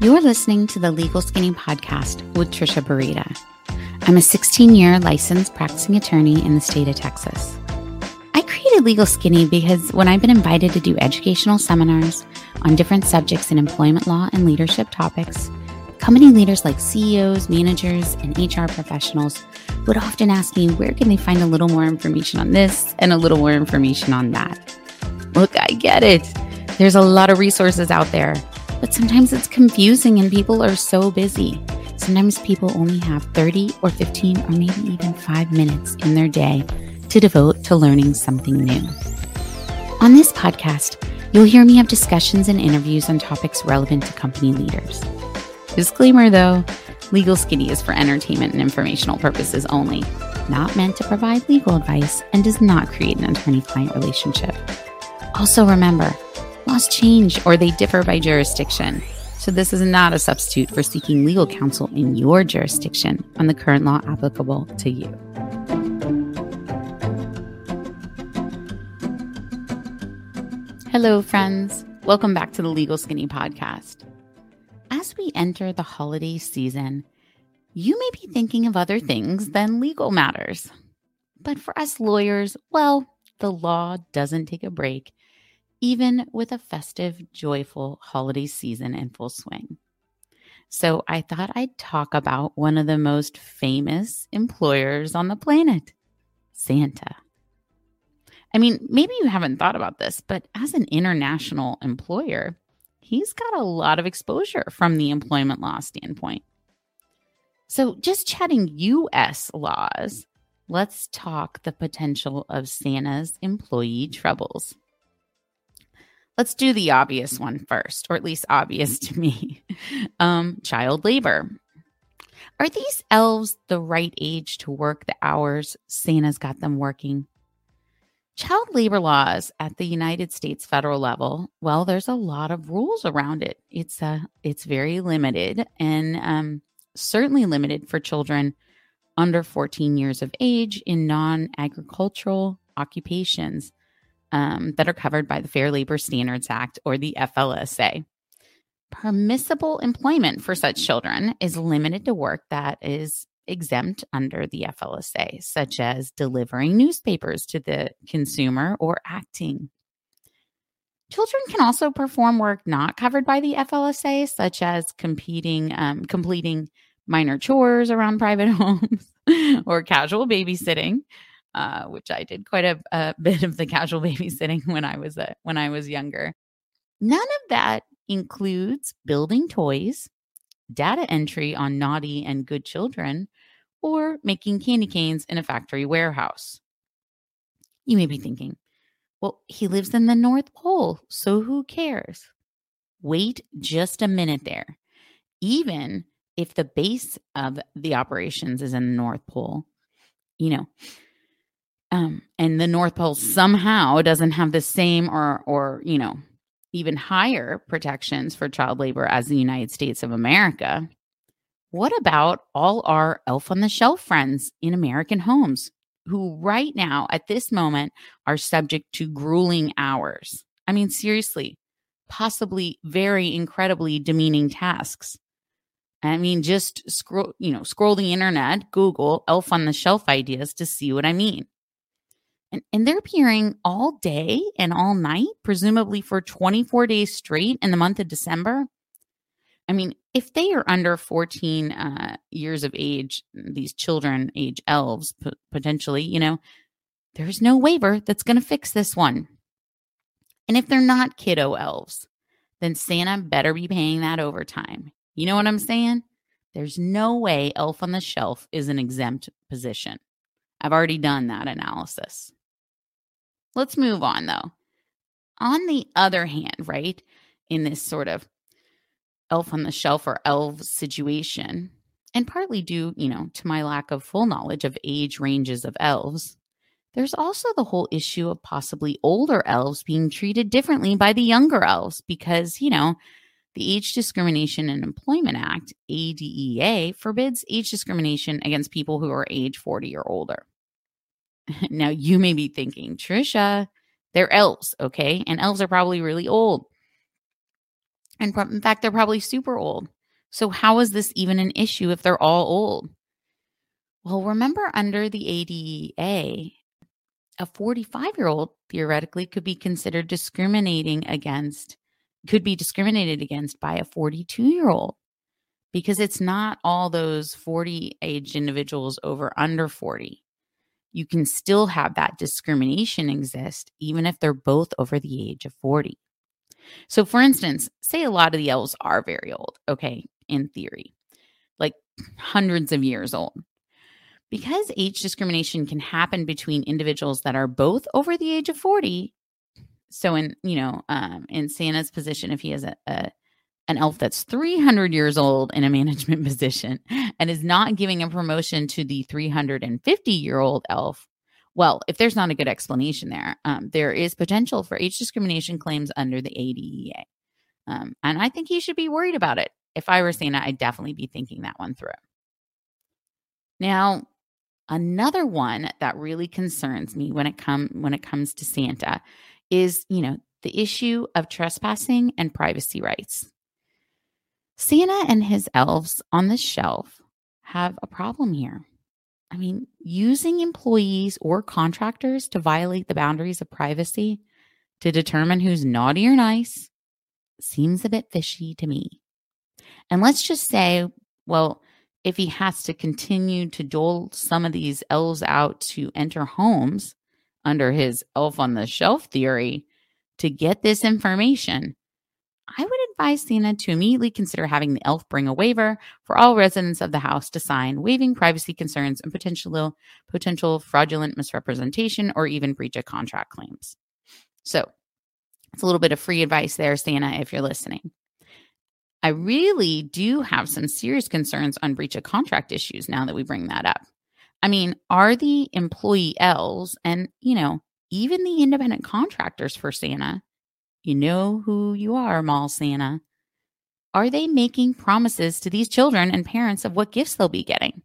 You're listening to the Legal Skinny podcast with Trisha Burita. I'm a 16 year licensed practicing attorney in the state of Texas. I created Legal Skinny because when I've been invited to do educational seminars on different subjects in employment law and leadership topics, company leaders like CEOs, managers, and HR professionals would often ask me where can they find a little more information on this and a little more information on that. Look, I get it. There's a lot of resources out there, but sometimes it's confusing and people are so busy. Sometimes people only have 30 or 15 or maybe even five minutes in their day to devote to learning something new. On this podcast, you'll hear me have discussions and interviews on topics relevant to company leaders. Disclaimer though, Legal Skinny is for entertainment and informational purposes only, not meant to provide legal advice, and does not create an attorney client relationship. Also, remember, laws change or they differ by jurisdiction. So, this is not a substitute for seeking legal counsel in your jurisdiction on the current law applicable to you. Hello, friends. Welcome back to the Legal Skinny podcast. As we enter the holiday season, you may be thinking of other things than legal matters. But for us lawyers, well, the law doesn't take a break even with a festive, joyful holiday season in full swing. So I thought I'd talk about one of the most famous employers on the planet, Santa. I mean, maybe you haven't thought about this, but as an international employer, he's got a lot of exposure from the employment law standpoint. So, just chatting US laws, let's talk the potential of Santa's employee troubles. Let's do the obvious one first, or at least obvious to me um, child labor. Are these elves the right age to work the hours Santa's got them working? Child labor laws at the United States federal level, well, there's a lot of rules around it. It's uh, it's very limited and um, certainly limited for children under 14 years of age in non-agricultural occupations um, that are covered by the Fair Labor Standards Act or the FLSA. Permissible employment for such children is limited to work that is exempt under the FLSA, such as delivering newspapers to the consumer or acting. Children can also perform work not covered by the FLSA, such as competing, um, completing minor chores around private homes or casual babysitting, uh, which I did quite a, a, bit of the casual babysitting when I was a, when I was younger. None of that includes building toys, data entry on naughty and good children, or making candy canes in a factory warehouse. You may be thinking, well, he lives in the North Pole, so who cares? Wait just a minute there. Even if the base of the operations is in the North Pole, you know, um, and the North Pole somehow doesn't have the same or or you know even higher protections for child labor as the United States of America. What about all our elf on the shelf friends in American homes who right now at this moment are subject to grueling hours? I mean seriously, possibly very incredibly demeaning tasks. I mean, just scroll, you know, scroll the internet, Google elf on the shelf ideas to see what I mean. And, and they're appearing all day and all night, presumably for 24 days straight in the month of December. I mean, if they are under 14 uh, years of age, these children, age elves, p- potentially, you know, there's no waiver that's going to fix this one. And if they're not kiddo elves, then Santa better be paying that overtime. You know what I'm saying? There's no way Elf on the Shelf is an exempt position. I've already done that analysis. Let's move on though. On the other hand, right, in this sort of elf on the shelf or elf situation, and partly due, you know, to my lack of full knowledge of age ranges of elves, there's also the whole issue of possibly older elves being treated differently by the younger elves because, you know, the Age Discrimination and Employment Act, ADEA, forbids age discrimination against people who are age 40 or older. Now, you may be thinking, Trisha, they're elves, okay? And elves are probably really old. And in fact, they're probably super old. So, how is this even an issue if they're all old? Well, remember under the ADA, a 45 year old theoretically could be considered discriminating against, could be discriminated against by a 42 year old because it's not all those 40 aged individuals over under 40. You can still have that discrimination exist even if they're both over the age of 40. So, for instance, say a lot of the elves are very old, okay, in theory, like hundreds of years old. Because age discrimination can happen between individuals that are both over the age of 40. So, in, you know, um, in Santa's position, if he has a, a an elf that's 300 years old in a management position and is not giving a promotion to the 350 year old elf, well, if there's not a good explanation there, um, there is potential for age discrimination claims under the ADEA. Um, and I think he should be worried about it. If I were Santa, I'd definitely be thinking that one through. Now, another one that really concerns me when it come when it comes to Santa is, you know, the issue of trespassing and privacy rights. Santa and his elves on the shelf have a problem here. I mean, using employees or contractors to violate the boundaries of privacy to determine who's naughty or nice seems a bit fishy to me. And let's just say, well, if he has to continue to dole some of these elves out to enter homes under his elf on the shelf theory to get this information, I would advise Santa to immediately consider having the elf bring a waiver for all residents of the house to sign, waiving privacy concerns and potential potential fraudulent misrepresentation or even breach of contract claims. So, it's a little bit of free advice there, Santa, if you're listening. I really do have some serious concerns on breach of contract issues now that we bring that up. I mean, are the employee elves and, you know, even the independent contractors for Santa you know who you are, Mall Santa. Are they making promises to these children and parents of what gifts they'll be getting?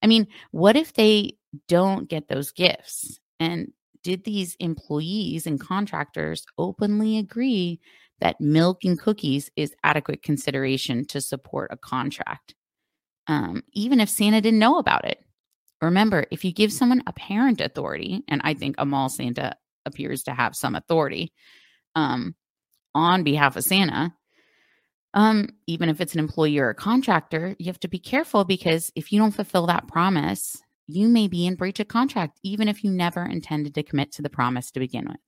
I mean, what if they don't get those gifts? And did these employees and contractors openly agree that milk and cookies is adequate consideration to support a contract? Um, even if Santa didn't know about it. Remember, if you give someone apparent authority, and I think a mall Santa appears to have some authority, um, on behalf of Santa, um, even if it's an employee or a contractor, you have to be careful because if you don't fulfill that promise, you may be in breach of contract, even if you never intended to commit to the promise to begin with.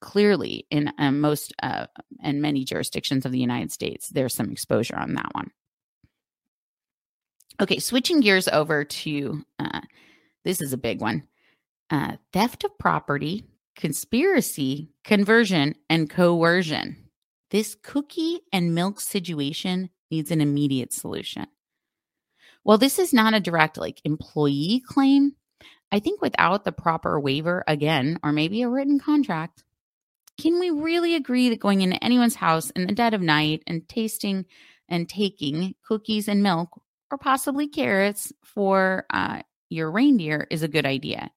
Clearly, in uh, most uh, and many jurisdictions of the United States, there's some exposure on that one. Okay, switching gears over to uh, this is a big one uh, theft of property conspiracy, conversion, and coercion. This cookie and milk situation needs an immediate solution. While this is not a direct like employee claim, I think without the proper waiver again, or maybe a written contract, can we really agree that going into anyone's house in the dead of night and tasting and taking cookies and milk or possibly carrots for uh, your reindeer is a good idea?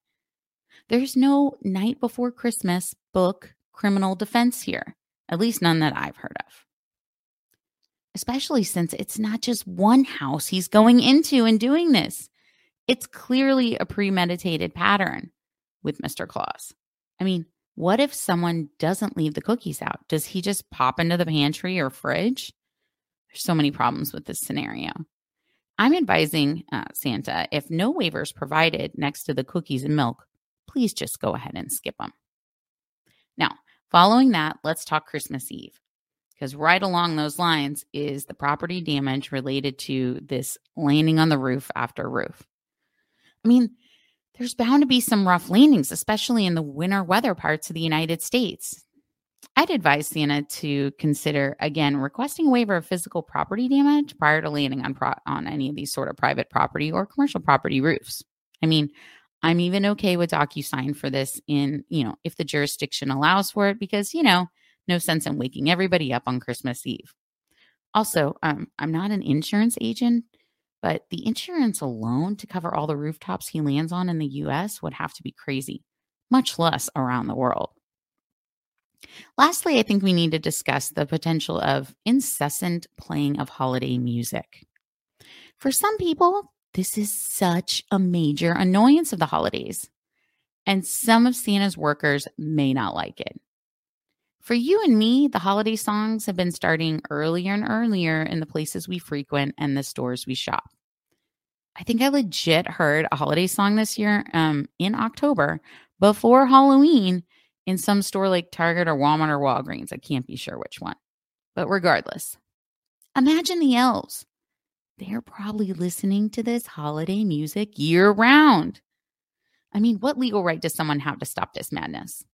There's no night before Christmas book criminal defense here, at least none that I've heard of. Especially since it's not just one house he's going into and doing this. It's clearly a premeditated pattern with Mr. Claus. I mean, what if someone doesn't leave the cookies out? Does he just pop into the pantry or fridge? There's so many problems with this scenario. I'm advising uh, Santa if no waivers provided next to the cookies and milk, please just go ahead and skip them. Now, following that, let's talk Christmas Eve. Because right along those lines is the property damage related to this landing on the roof after roof. I mean, there's bound to be some rough landings, especially in the winter weather parts of the United States. I'd advise Santa to consider again requesting a waiver of physical property damage prior to landing on pro- on any of these sort of private property or commercial property roofs. I mean, I'm even okay with DocuSign for this in, you know, if the jurisdiction allows for it, because, you know, no sense in waking everybody up on Christmas Eve. Also, um, I'm not an insurance agent, but the insurance alone to cover all the rooftops he lands on in the US would have to be crazy, much less around the world. Lastly, I think we need to discuss the potential of incessant playing of holiday music. For some people, this is such a major annoyance of the holidays, and some of Santa's workers may not like it. For you and me, the holiday songs have been starting earlier and earlier in the places we frequent and the stores we shop. I think I legit heard a holiday song this year um, in October before Halloween in some store like Target or Walmart or Walgreens. I can't be sure which one. But regardless, imagine the elves. They're probably listening to this holiday music year round. I mean, what legal right does someone have to stop this madness?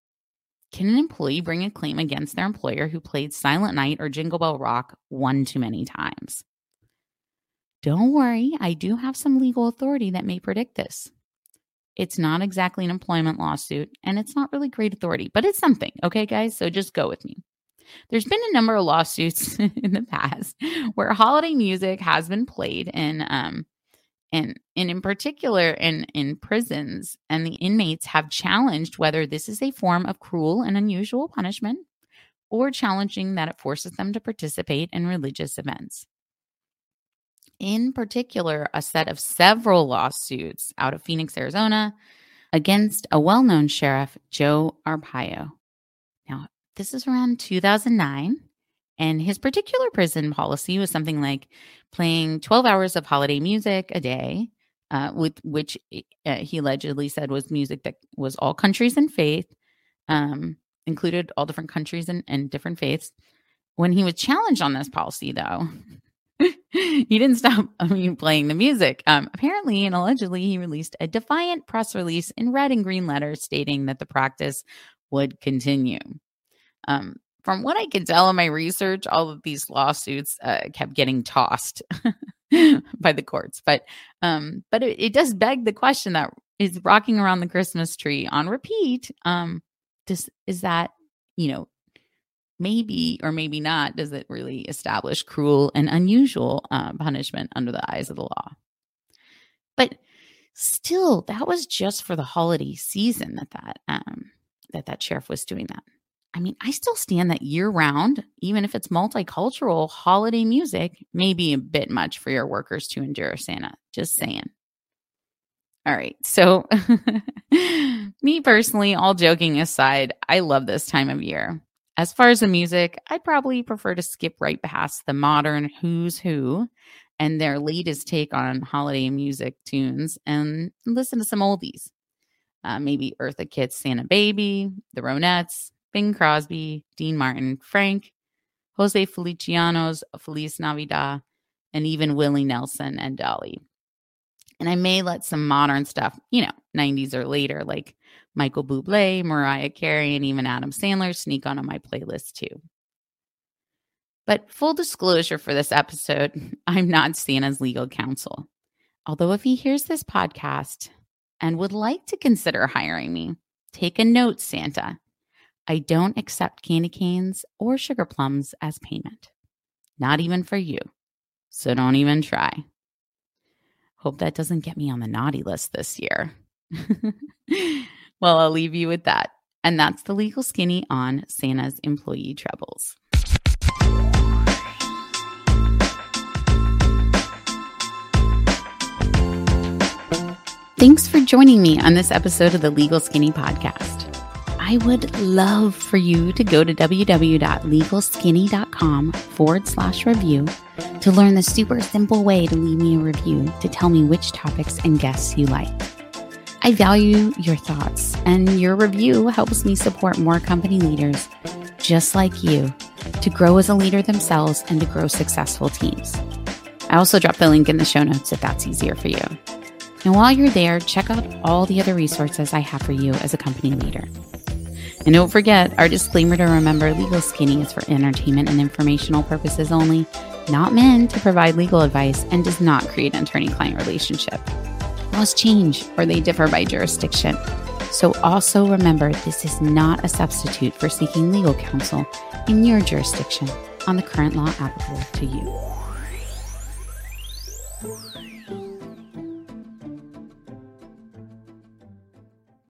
Can an employee bring a claim against their employer who played Silent Night or Jingle Bell Rock one too many times? Don't worry, I do have some legal authority that may predict this. It's not exactly an employment lawsuit, and it's not really great authority, but it's something. Okay, guys? So just go with me. There's been a number of lawsuits in the past where holiday music has been played in um, and and in particular in in prisons and the inmates have challenged whether this is a form of cruel and unusual punishment or challenging that it forces them to participate in religious events. In particular a set of several lawsuits out of Phoenix Arizona against a well-known sheriff Joe Arpaio this is around 2009 and his particular prison policy was something like playing 12 hours of holiday music a day, uh, with which uh, he allegedly said was music that was all countries and faith, um, included all different countries and, and different faiths. When he was challenged on this policy, though, he didn't stop I mean, playing the music. Um, apparently and allegedly, he released a defiant press release in red and green letters stating that the practice would continue. Um, from what I can tell in my research, all of these lawsuits uh, kept getting tossed by the courts. But um, but it, it, does beg the question that is rocking around the Christmas tree on repeat. Um, does is that you know maybe or maybe not? Does it really establish cruel and unusual uh, punishment under the eyes of the law? But still, that was just for the holiday season that that um, that that sheriff was doing that. I mean, I still stand that year round, even if it's multicultural, holiday music may be a bit much for your workers to endure, Santa. Just saying. All right. So, me personally, all joking aside, I love this time of year. As far as the music, I'd probably prefer to skip right past the modern who's who and their latest take on holiday music tunes and listen to some oldies. Uh, maybe Eartha Kitt's Santa Baby, the Ronettes, Bing Crosby, Dean Martin, Frank, Jose Feliciano's Feliz Navidad, and even Willie Nelson and Dolly. And I may let some modern stuff, you know, 90s or later, like Michael Bublé, Mariah Carey, and even Adam Sandler sneak onto my playlist too. But full disclosure for this episode, I'm not Santa's legal counsel. Although, if he hears this podcast and would like to consider hiring me, take a note, Santa. I don't accept candy canes or sugar plums as payment, not even for you. So don't even try. Hope that doesn't get me on the naughty list this year. well, I'll leave you with that. And that's the legal skinny on Santa's employee troubles. Thanks for joining me on this episode of the Legal Skinny Podcast. I would love for you to go to www.legalskinny.com forward slash review to learn the super simple way to leave me a review to tell me which topics and guests you like. I value your thoughts, and your review helps me support more company leaders just like you to grow as a leader themselves and to grow successful teams. I also drop the link in the show notes if that's easier for you. And while you're there, check out all the other resources I have for you as a company leader. And don't forget our disclaimer to remember legal skinny is for entertainment and informational purposes only, not meant to provide legal advice, and does not create an attorney client relationship. Laws change or they differ by jurisdiction. So also remember this is not a substitute for seeking legal counsel in your jurisdiction on the current law applicable to you.